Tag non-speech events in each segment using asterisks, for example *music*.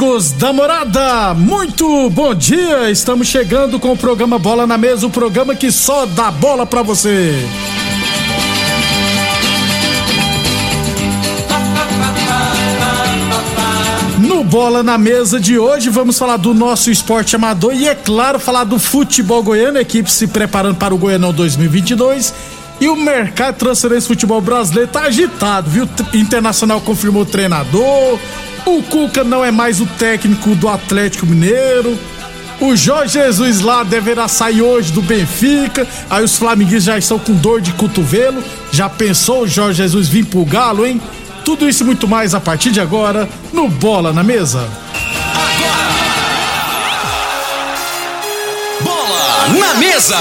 Amigos da morada, muito bom dia! Estamos chegando com o programa Bola na Mesa o programa que só dá bola pra você. No Bola na Mesa de hoje, vamos falar do nosso esporte amador e, é claro, falar do futebol goiano, a equipe se preparando para o Goianão 2022. E o mercado de transferência do futebol brasileiro tá agitado, viu? Internacional confirmou treinador, o Cuca não é mais o técnico do Atlético Mineiro. O Jorge Jesus lá deverá sair hoje do Benfica. Aí os flamenguistas já estão com dor de cotovelo. Já pensou o Jorge Jesus vir pro Galo, hein? Tudo isso e muito mais a partir de agora no Bola na Mesa. Bola na mesa.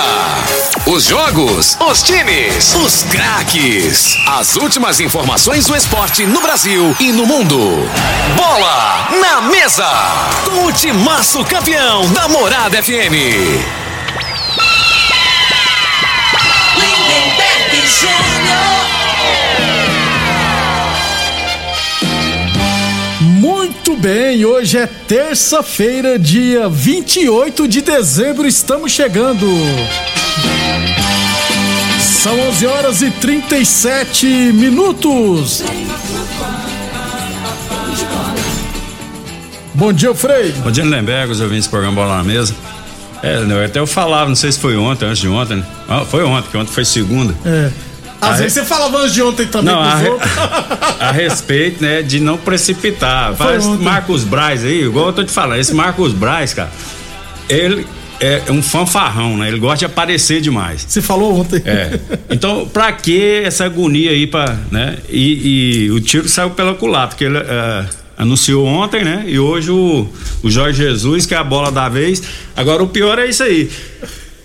Os jogos, os times, os craques. As últimas informações do esporte no Brasil e no mundo. Bola na mesa. Com o timaço campeão da Morada FM. Lindenberg Júnior. Muito bem, hoje é terça-feira, dia 28 de dezembro, estamos chegando. São 11 horas e 37 minutos. Bom dia, Frei. Bom dia, Lemberg, os ouvintes do programa Bola na Mesa. É, né, até eu falava, não sei se foi ontem, antes de ontem, né? Ah, foi ontem, porque ontem foi segunda. É. Às Ah, vezes é? você falava antes de ontem também Não, a, re- *laughs* a respeito, né, de não precipitar. Faz. Marcos Braz aí, igual eu tô te falando, esse Marcos Braz, cara, ele é um fanfarrão, né? Ele gosta de aparecer demais. Você falou ontem. É. Então, pra que essa agonia aí pra, né? E, e o tiro saiu pela culatra, porque ele é, anunciou ontem, né? E hoje o, o Jorge Jesus, que é a bola da vez. Agora, o pior é isso aí,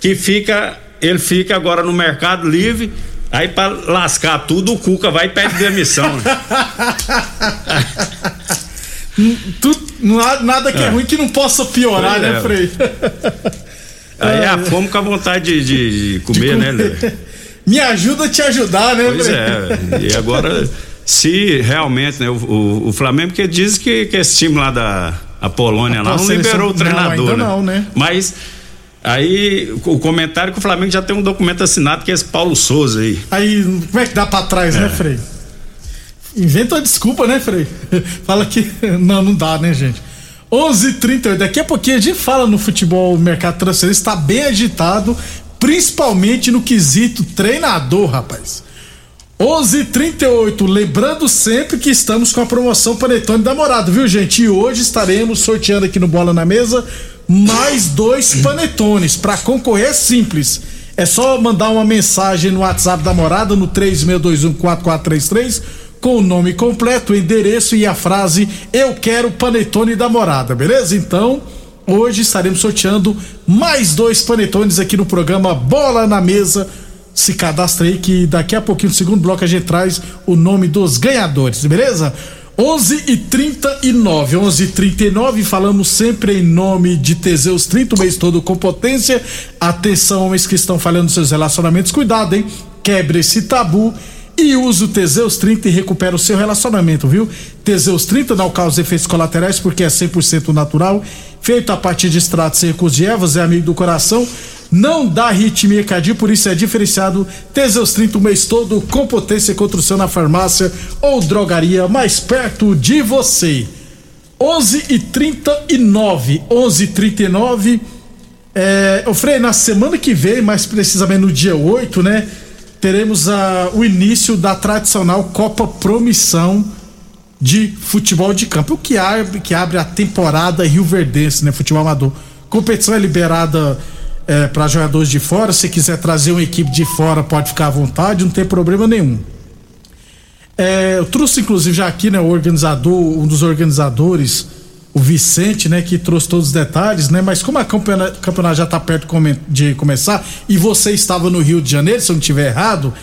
que fica, ele fica agora no Mercado Livre, aí pra lascar tudo, o Cuca vai e pede demissão, né? *laughs* Tu- não há nada que é. É. ruim que não possa piorar, Pois né, é. Frei? *laughs* Aí é a fome com a vontade de, de- de comer, né, Lê? *laughs* Me ajuda a te ajudar, né, Pois é. E agora, se realmente, né, o, o, o Flamengo, porque diz que, que esse time lá da a Polônia lá A não seleção- liberou o não, treinador. não, né? Mas aí o comentário que o Flamengo já tem um documento assinado que é esse Paulo Souza aí. Aí, como é que dá pra trás, né, Frei? Inventa uma desculpa, né, Frei? *laughs* Fala que. *laughs* Não, não dá, né, gente? 11 h 38 Daqui a pouquinho a gente fala no futebol, o mercado transferência está bem agitado, principalmente no quesito treinador, rapaz. 11 h 38 lembrando sempre que estamos com a promoção Panetone da Morada, viu, gente? E hoje estaremos sorteando aqui no Bola na Mesa mais dois panetones. Para concorrer é simples. É só mandar uma mensagem no WhatsApp da Morada no 36214433 com o nome completo, o endereço e a frase Eu quero panetone da Morada, beleza? Então, hoje estaremos sorteando mais dois panetones aqui no programa Bola na Mesa se cadastre aí que daqui a pouquinho no segundo bloco a gente traz o nome dos ganhadores, beleza? 11 e 39, 11 e 39 falamos sempre em nome de Teseus 30 o mês todo com potência. Atenção, homens que estão falhando seus relacionamentos, cuidado, hein? Quebre esse tabu e use o Teseus 30 e recupera o seu relacionamento, viu? Teseus 30 não causa efeitos colaterais porque é 100% natural, feito a partir de extratos secos de ervas, é amigo do coração, não dá arritmia cardíaca, por isso é diferenciado. Teseus 30 o mês todo, com potência contra o seu na farmácia ou drogaria mais perto de você. 11 e 39 11 e 39 é, o Frei, na semana que vem, mais precisamente no dia 8, né? Teremos a, o início da tradicional Copa Promissão de futebol de campo, o que abre, que abre a temporada Rio Verdense, né? Futebol amador. Competição é liberada é, para jogadores de fora. Se quiser trazer uma equipe de fora, pode ficar à vontade, não tem problema nenhum. É, eu trouxe, inclusive, já aqui, né, o organizador, um dos organizadores o Vicente, né, que trouxe todos os detalhes, né? Mas como a campeonato, campeonato já está perto de começar e você estava no Rio de Janeiro, se eu não estiver errado,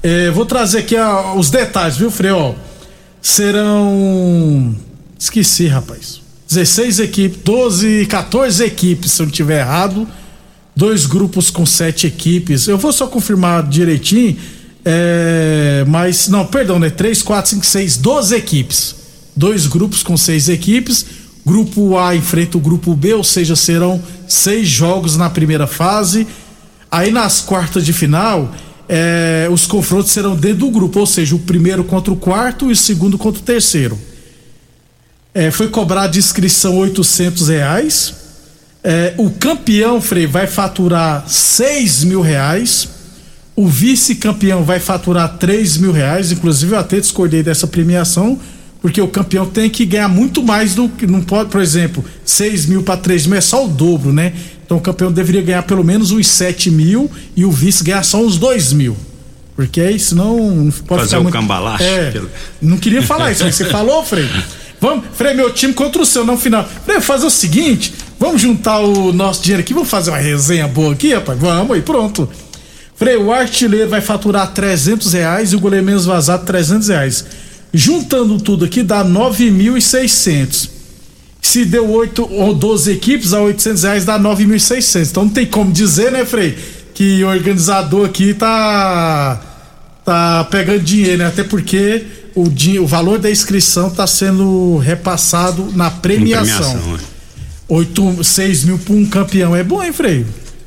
é, vou trazer aqui a, os detalhes, viu, Freio? Serão. Esqueci, rapaz. 16 equipes, 12, 14 equipes, se eu não estiver errado. Dois grupos com sete equipes. Eu vou só confirmar direitinho. É, mas, não, perdão, né? 3, 4, 5, 6, 12 equipes. Dois grupos com seis equipes Grupo A enfrenta o grupo B, ou seja, serão seis jogos na primeira fase. Aí nas quartas de final, é, os confrontos serão dentro do grupo, ou seja, o primeiro contra o quarto e o segundo contra o terceiro. É, foi cobrado de inscrição oitocentos reais. É, o campeão, Frei, vai faturar seis mil reais. O vice-campeão vai faturar três mil reais. Inclusive, eu até discordei dessa premiação porque o campeão tem que ganhar muito mais do que. Não pode, por exemplo, 6 mil para 3 mil é só o dobro, né? Então o campeão deveria ganhar pelo menos uns 7 mil e o vice ganhar só uns 2 mil. Porque aí senão não pode Fazer o muito... cambalache. É, não queria falar isso, mas você *laughs* falou, Frei. Vamos, Frei, meu time contra o seu, não final. Frei, fazer o seguinte: vamos juntar o nosso dinheiro aqui, vamos fazer uma resenha boa aqui, rapaz? Vamos aí, pronto. Frei, o artilheiro vai faturar 300 reais e o goleiro menos vazado 300 reais. Juntando tudo aqui dá 9.600. Se deu 8 ou 12 equipes, a 800 reais dá 9.600. Então não tem como dizer, né, Frei? Que o organizador aqui tá tá pegando dinheiro, né? Até porque o, o valor da inscrição está sendo repassado na premiação. premiação é. 8, 6 mil para um campeão. É bom, hein, Frei?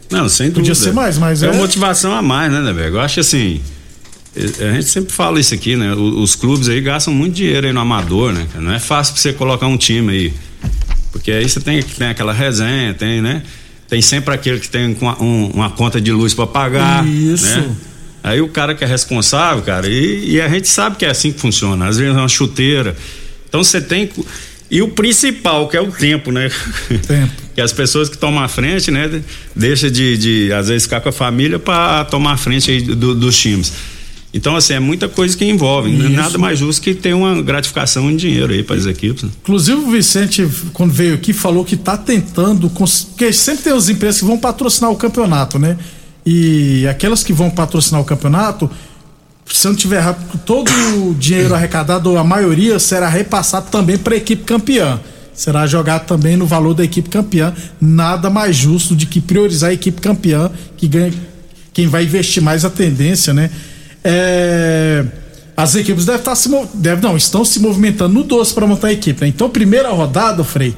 Não, sem dúvida. Podia ser mais, mas é. é- uma motivação a mais, né, né, velho? Eu acho assim. A gente sempre fala isso aqui, né? Os, os clubes aí gastam muito dinheiro aí no amador, né? Não é fácil pra você colocar um time aí. Porque aí você tem, tem aquela resenha, tem, né? Tem sempre aquele que tem uma, um, uma conta de luz para pagar. Isso. Né? Aí o cara que é responsável, cara, e, e, a gente sabe que é assim que funciona. Às vezes é uma chuteira. Então você tem. E o principal, que é o tempo, né? Tempo. *laughs* que as pessoas que tomam a frente, né? Deixa de, de às vezes, ficar com a família para tomar a frente aí do, dos times. Então, assim, é muita coisa que envolve. Isso. Nada mais justo que ter uma gratificação em dinheiro aí para as equipes. Inclusive, o Vicente, quando veio aqui, falou que está tentando. Porque sempre tem as empresas que vão patrocinar o campeonato, né? E aquelas que vão patrocinar o campeonato, se não tiver errado, todo o dinheiro arrecadado, a maioria, será repassado também para a equipe campeã. Será jogado também no valor da equipe campeã. Nada mais justo de que priorizar a equipe campeã, que ganha. Quem vai investir mais a tendência, né? É, as equipes devem estar se deve, não, estão se movimentando no doce para montar a equipe. Né? Então, primeira rodada, Frei,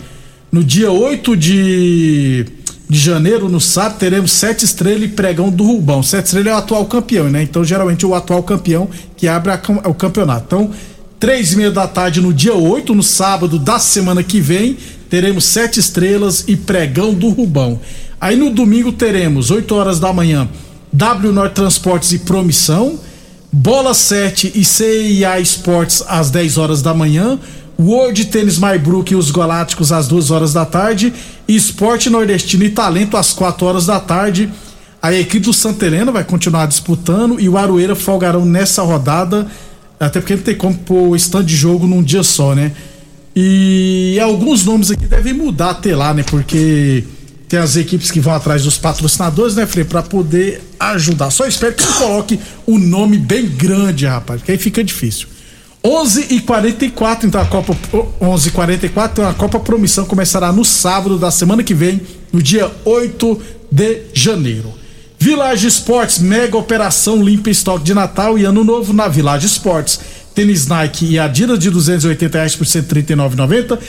no dia 8 de, de janeiro, no sábado, teremos Sete Estrelas e Pregão do Rubão. Sete Estrelas é o atual campeão, né? Então, geralmente, o atual campeão que abre a, o campeonato. Então, três e meia da tarde no dia 8, no sábado da semana que vem, teremos Sete Estrelas e Pregão do Rubão. Aí no domingo teremos, 8 horas da manhã, W Norte Transportes e Promissão. Bola 7 e CIA Esportes às 10 horas da manhã. World Tênis Maybrook e os Galácticos às 2 horas da tarde. Esporte Nordestino e Talento às 4 horas da tarde. A equipe do Santa Helena vai continuar disputando e o Aroeira folgarão nessa rodada. Até porque não tem como pôr stand de jogo num dia só, né? E alguns nomes aqui devem mudar até lá, né? Porque tem as equipes que vão atrás dos patrocinadores, né, Frei, para poder ajudar. Só espero que você coloque o um nome bem grande, rapaz, porque aí fica difícil. 11 e 44 então a Copa 11 e 44 então a Copa Promissão começará no sábado da semana que vem, no dia 8 de janeiro. Village Esportes, mega operação limpa estoque de Natal e Ano Novo na Village Esportes. Tênis Nike e Adidas de 280 reais por 139,90.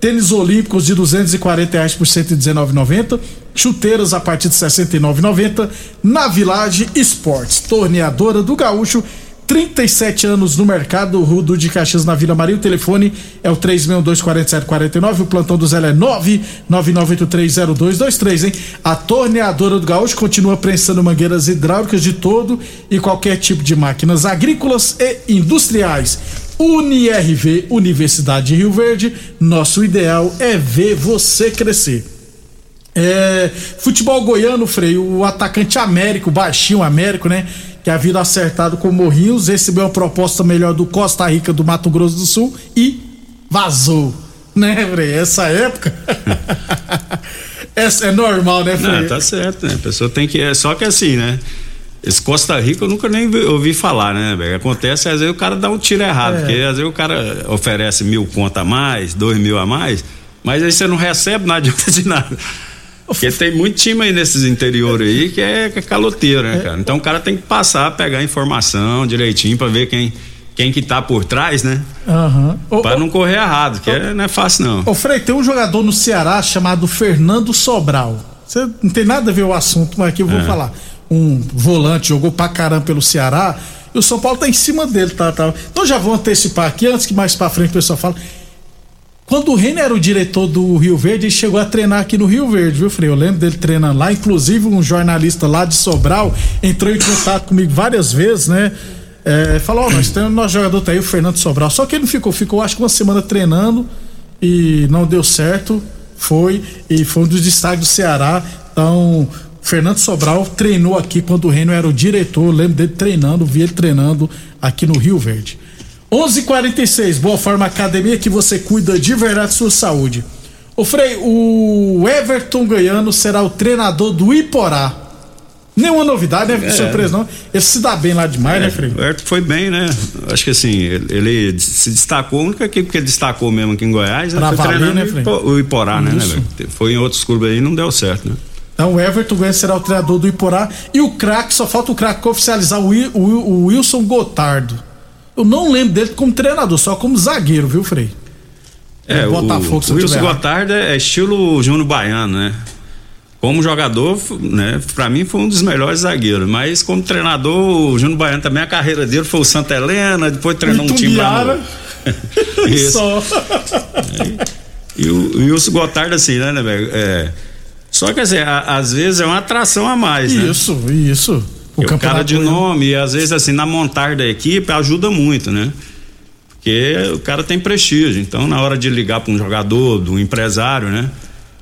Tênis Olímpicos de 240 reais por 119,90. Chuteiras a partir de 69,90 na Village Esportes. Torneadora do Gaúcho 37 anos no mercado, Rudo de Caxias na Vila Maria. O telefone é o 3624749. O plantão do Zé é 999830223, hein? A torneadora do Gaúcho continua prensando mangueiras hidráulicas de todo e qualquer tipo de máquinas agrícolas e industriais. UniRV, Universidade de Rio Verde. Nosso ideal é ver você crescer. É, futebol goiano, Frei, o atacante Américo, baixinho Américo, né? Que havia acertado com o Morrinhos, recebeu uma proposta melhor do Costa Rica do Mato Grosso do Sul e vazou. Né, Frei? Essa época. *laughs* Essa é normal, né, Frei? Não, tá certo, né? A pessoa tem que. É só que assim, né? Esse Costa Rica eu nunca nem vi- ouvi falar, né, velho? Acontece, às vezes o cara dá um tiro errado, É. porque às vezes o cara oferece mil conto a mais, dois mil a mais, mas aí você não recebe, adianta de nada. Porque tem muito time aí nesses interiores aí que é, que é caloteiro, né, cara? Então o cara tem que passar, pegar informação direitinho pra ver quem, quem que tá por trás, né? Pra ô, não correr errado, que é- não é fácil não. Ô, Frei, tem um jogador no Ceará chamado Fernando Sobral. Você não tem nada a ver o assunto, mas aqui eu vou É. falar. Um volante jogou pra caramba pelo Ceará e o São Paulo tá em cima dele, tá, tá. Então já vou antecipar aqui, antes que mais pra frente o pessoal fale. Quando o Renner era o diretor do Rio Verde, ele chegou a treinar aqui no Rio Verde, viu, Frei? Eu lembro dele treinando lá. Inclusive, um jornalista lá de Sobral entrou em contato comigo várias vezes, né? É, falou: Ó, nós temos nosso jogador tá aí, o Fernando Sobral. Só que ele não ficou, ficou acho que uma semana treinando e não deu certo. Foi, e foi um dos destaques do Ceará. Então, Fernando Sobral treinou aqui quando o Reino era o diretor. Lembro dele treinando, vi ele treinando aqui no Rio Verde. 11:46 Boa Forma Academia que você cuida de verdade sua saúde. Ô Frei, o Everton Ganhano será o treinador do Iporá. Nenhuma novidade, né? Surpresa não. Ele se dá bem lá demais, né, Frei? O Herto foi bem, né? Acho que assim, ele, ele se destacou, a única equipe que ele destacou mesmo aqui em Goiás Pra foi valer, treinando né, o Frei? O Iporá, né, né? Foi em outros clubes aí e não deu certo, né? Então o Everton Ganhano será o treinador do Iporá. E o craque, só falta o craque oficializar o, o, o Wilson Gotardo. Eu não lembro dele como treinador, só como zagueiro, viu, Frei? É, o Botafogo, o Wilson. Gotardo é estilo Júnior Baiano, né? Como jogador, né, pra mim foi um dos melhores zagueiros, mas como treinador, o Júnior Baiano também, a carreira dele foi o Santa Helena, depois treinou um time lá no... *laughs* *laughs* Isso. Só. E e o Wilson Gotardo, assim, né, né, velho? É, só que assim, a- às vezes é uma atração a mais, né? Isso, isso. O, cara campeonato de nome, e às vezes assim, na montagem da equipe ajuda muito, né? Porque o cara tem prestígio. Então, na hora de ligar para um jogador, do empresário, né?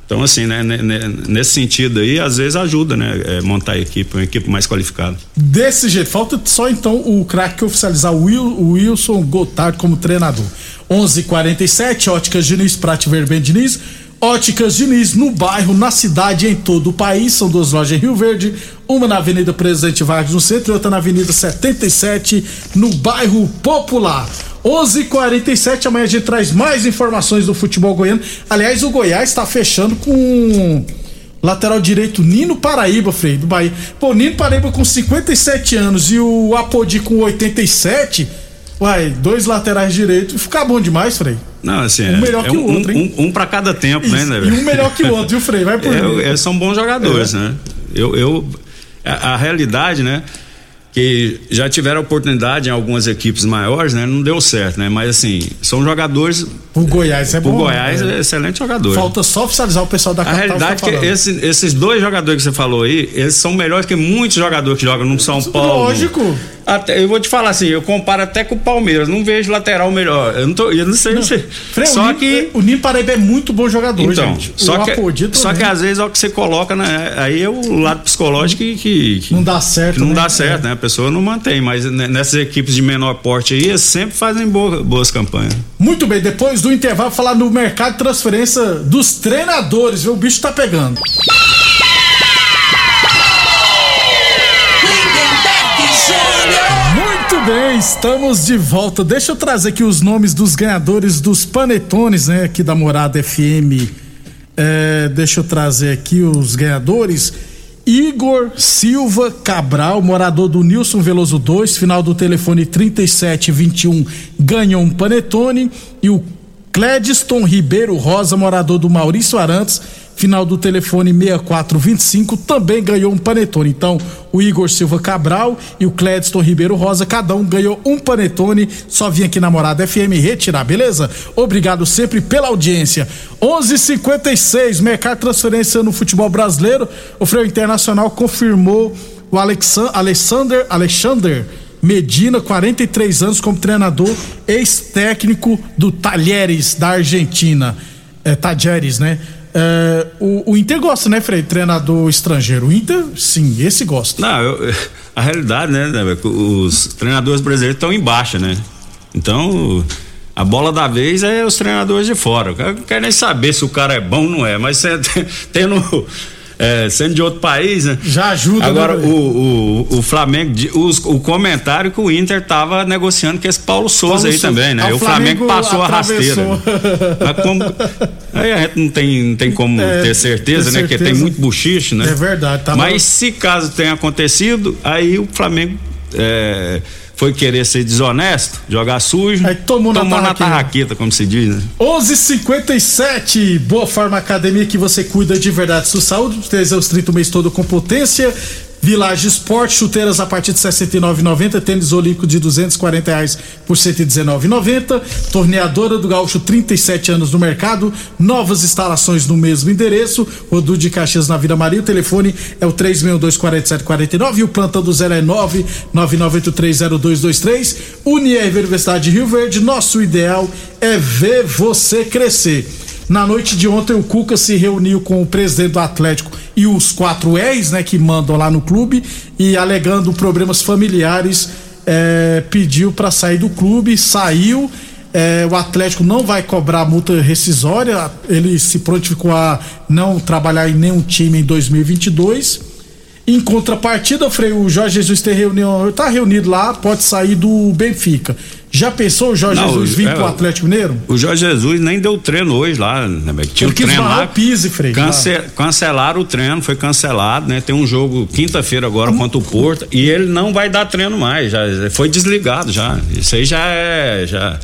Então, assim, né, né, né, nesse sentido aí, às vezes ajuda, né? é, montar a equipe, uma equipe mais qualificada. Desse jeito. Falta só então o craque oficializar o, Will, o Wilson Gotard como treinador. 11:47 Óticas Diniz, Prate Verben Diniz. Óticas Diniz no bairro, na cidade, em todo o país. São duas lojas em Rio Verde. Uma na Avenida Presidente Vargas no centro e outra na Avenida 77 no bairro Popular. 11:47 amanhã a gente traz mais informações do futebol goiano. Aliás, o Goiás está fechando com Lateral direito Nino Paraíba, Frei, do Bahia. Pô, Nino Paraíba com 57 anos e o Apodi com 87. Uai, dois laterais direitos. Fica bom demais, Frei. Não, assim, Um é, melhor é que um, o outro, um, hein? um, um para cada tempo, né, Isso, né, e um melhor que o outro, viu, Frei? Vai por. É, é, são bons jogadores, É. né? Eu, eu a, a realidade, né? Que já tiveram oportunidade em algumas equipes maiores, né? Não deu certo, né? Mas assim, são jogadores. O Goiás é O bom. Goiás né? é excelente jogador. Falta só oficializar o pessoal da A capital. realidade tá é que esse- esses dois jogadores que você falou aí, eles são melhores que muitos jogadores que jogam no São Paulo. Lógico. Até, eu vou te falar assim, eu comparo até com o Palmeiras, não vejo lateral melhor. Eu não, tô, eu não sei se. Frei, o Só Nino- que. O Nino Paraíba é muito bom jogador, Então, gente. só o que, Apodi só que às vezes é o que você coloca, né? Aí é o lado psicológico que, que, que- Não dá certo, não né? dá certo, É. né? A pessoa não mantém, mas ne- nessas equipes de menor porte aí, sempre fazem boa- boas campanhas. Muito bem, depois do intervalo, falar no mercado de transferência dos treinadores, viu? O bicho tá pegando. Estamos de volta. Deixa eu trazer aqui os nomes dos ganhadores dos panetones, né, aqui da Morada FM. É, deixa eu trazer aqui os ganhadores. Igor Silva Cabral, morador do Nilson Veloso 2, final do telefone 3721, ganhou um panetone. E o Clediston Ribeiro Rosa, morador do Maurício Arantes, final do telefone 6425, também ganhou um panetone. Então, o Igor Silva Cabral e o Clédiston Ribeiro Rosa, cada um ganhou um panetone. Só vim aqui na Morada FM retirar, beleza? Obrigado sempre pela audiência. 11:56 mercado transferência no futebol brasileiro. O Freio Internacional confirmou o Alexander Alexander Medina, 43 anos como treinador, ex-técnico do Talheres da Argentina. É, Talheres, né? É, o, o, Inter gosta, né, Frei? Treinador estrangeiro. O Inter, sim, esse gosta. Não, eu, *laughs* a realidade, né, né os treinadores brasileiros estão em baixa, né? Então, a bola da vez é os treinadores de fora. Eu não quero nem saber se o cara é bom ou não é, mas *laughs* tendo é, sendo de outro país, né? Já ajuda. Agora, né, o, o, o Flamengo, os, o comentário que o Inter tava negociando com esse Paulo Souza Paulo aí Souza. também, né? Ah, o, o Flamengo, Flamengo passou atravessou. a rasteira. Mas como, aí a gente não tem, não tem como *laughs* é, ter certeza, né? Porque tem muito buchiche, né? É verdade. Tá Mas se caso tenha acontecido, aí o Flamengo. É, foi querer ser desonesto, jogar sujo. Aí tomou, tomou na, tarraqueta. na tarraqueta, como se diz, né? 11:57 Boa Forma Academia que você cuida de verdade sua saúde. Teseus 30 o mês todo com potência. Village Sport, chuteiras a partir de R$ 69,90, tênis olímpico de 240 reais por R$ 119,90. Torneadora do Gaúcho, 37 anos no mercado, novas instalações no mesmo endereço. Rodu de Caxias na Vila Maria. O telefone é o 3624749 e o plantão do 0 é 999830223. Unier Universidade de Rio Verde, nosso ideal é ver você crescer. Na noite de ontem, o Cuca se reuniu com o presidente do Atlético e os quatro ex, né, que mandam lá no clube, e alegando problemas familiares, é, pediu para sair do clube, saiu. É, o Atlético não vai cobrar multa rescisória, ele se prontificou a não trabalhar em nenhum time em 2022 em contrapartida, Frei, o Jorge Jesus tem reunião, tá reunido lá, pode sair do Benfica. Já pensou o Jorge Não, Jesus vir é, pro Atlético Mineiro? O Jorge Jesus nem deu treino hoje lá, né? Tinha Ele o treino lá. O Pise, Frei, cance, cancelaram o treino, foi cancelado, né? Tem um jogo quinta-feira agora hum. contra o Porto e ele não vai dar treino mais, já foi desligado já. Isso aí já é já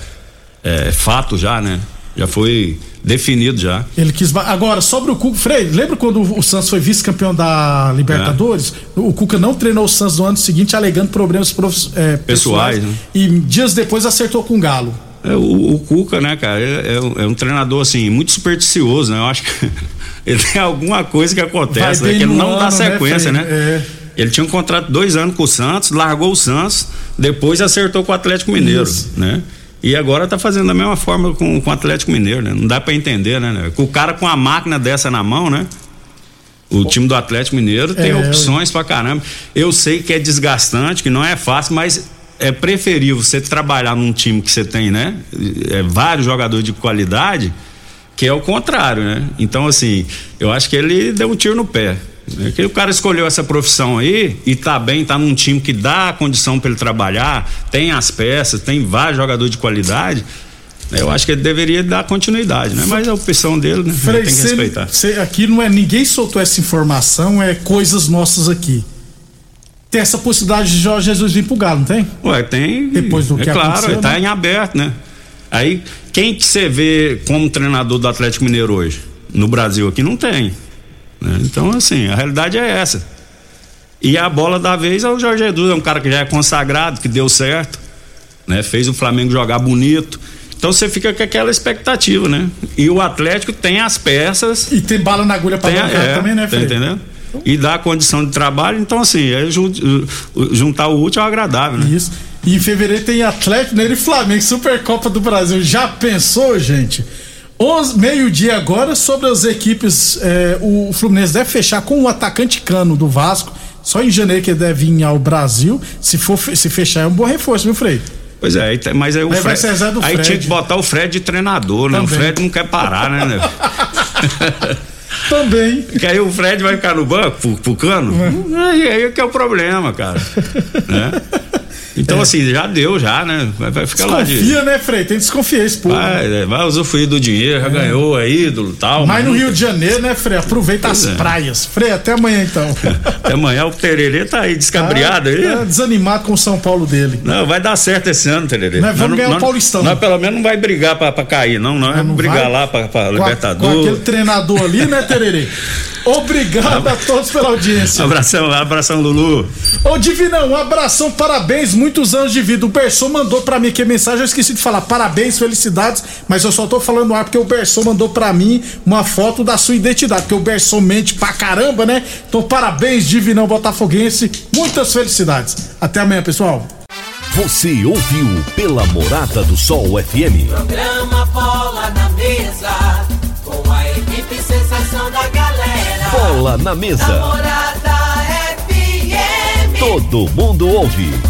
é fato já, né? Já foi definido já. Ele quis. Agora, sobre o Cuca. Frei, lembra quando o Santos foi vice-campeão da Libertadores? É. O Cuca não treinou o Santos no ano seguinte, alegando problemas prof, é, pessoais. pessoais né? E dias depois acertou com o Galo. É, o, o, Cuca, né, cara, é, é, um treinador, assim, muito supersticioso, né? Eu acho que *laughs* ele tem alguma coisa que acontece, né? Que ele não ano, dá né, sequência, né? né? Ele tinha um contrato dois anos com o Santos, largou o Santos, depois acertou com o Atlético Mineiro, Isso. né? E agora tá fazendo da mesma forma com, com o Atlético Mineiro, né? Não dá para entender, né? O cara com a máquina dessa na mão, né? O time do Atlético Mineiro tem é, opções pra caramba. Eu sei que é desgastante, que não é fácil, mas é preferível você trabalhar num time que você tem, né? É, vários jogadores de qualidade, que é o contrário, né? Então, assim, eu acho que ele deu um tiro no pé. É que o cara escolheu essa profissão aí e tá bem, tá num time que dá a condição para ele trabalhar, tem as peças, tem vários jogadores de qualidade. Eu acho que ele deveria dar continuidade, né? Mas a opção dele, né? Frei, tem que respeitar. Cê, aqui não é ninguém soltou essa informação, é coisas nossas aqui. Tem essa possibilidade de Jorge Jesus vir pro Galo, não tem? Ué, tem. Depois do é que claro, aconteceu. Tá né? em aberto, né? Aí, quem que você vê como treinador do Atlético Mineiro hoje? No Brasil aqui não tem. Né? Então, assim, a realidade é essa. E a bola da vez é o Jorge Jesus, é um cara que já é consagrado, que deu certo, né? Fez o Flamengo jogar bonito. Então você fica com aquela expectativa, né? E o Atlético tem as peças. E tem bala na agulha para bancar é, também, né, Tá entendendo? E dá condição de trabalho, então assim, é juntar o útil ao agradável, né? Isso. E em fevereiro tem Atlético nele e Flamengo, Supercopa do Brasil. Já pensou, gente? Meio-dia agora sobre as equipes. É, o Fluminense deve fechar com o atacante cano do Vasco. Só em janeiro que ele deve vir ao Brasil. Se for se fechar, é um bom reforço, viu, Frei? Pois é, mas aí o aí Fred, aí tinha que botar o Fred de treinador, né? Também. O Fred não quer parar, né? né? *laughs* Também. Que aí o Fred vai ficar no banco, pro, pro cano. É. Aí, aí é que é o problema, cara. *laughs* né? Então, É. assim, já deu, já, né? Vai, vai ficar lá de. Desconfia, né, Frei? Tem que desconfiar esse povo. Vai, vai usufruir do dinheiro, já ganhou aí, e tal. É. Mas no Rio de Janeiro, né, Frei? Aproveita Pois as é. praias. Frei, até amanhã então. *laughs* Até amanhã o Tererê tá aí descabriado aí. Tá desanimado com o São Paulo dele. Não, vai dar certo esse ano, Tererê. Nós vamos ganhar o Paulistão. Nós pelo menos não vai brigar pra, pra cair, não. Nós vamos brigar vai? lá pra, pra Com, a- com Libertadores. aquele treinador ali, né, Tererê? Obrigado a todos pela audiência. Abração, abração, Lulu. Ô Divinão, um abração, parabéns, muitos anos de vida. O Berson mandou pra mim aqui a mensagem, eu esqueci de falar, parabéns, felicidades, mas eu só tô falando no ar porque o Berson mandou pra mim uma foto da sua identidade, porque o Berson mente pra caramba, né? Então parabéns, Divinão Botafoguense, muitas felicidades. Até amanhã, pessoal. Você ouviu pela Morada do Sol FM. Programa Bola na Mesa, com a equipe sensação da galera. Bola na mesa. Namorada FM. Todo mundo ouve.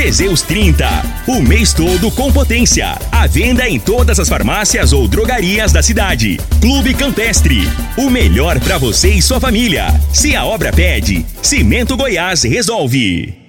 Teseus 30, o mês todo com potência. A venda em todas as farmácias ou drogarias da cidade. Clube Campestre, o melhor para você e sua família. Se a obra pede, Cimento Goiás resolve.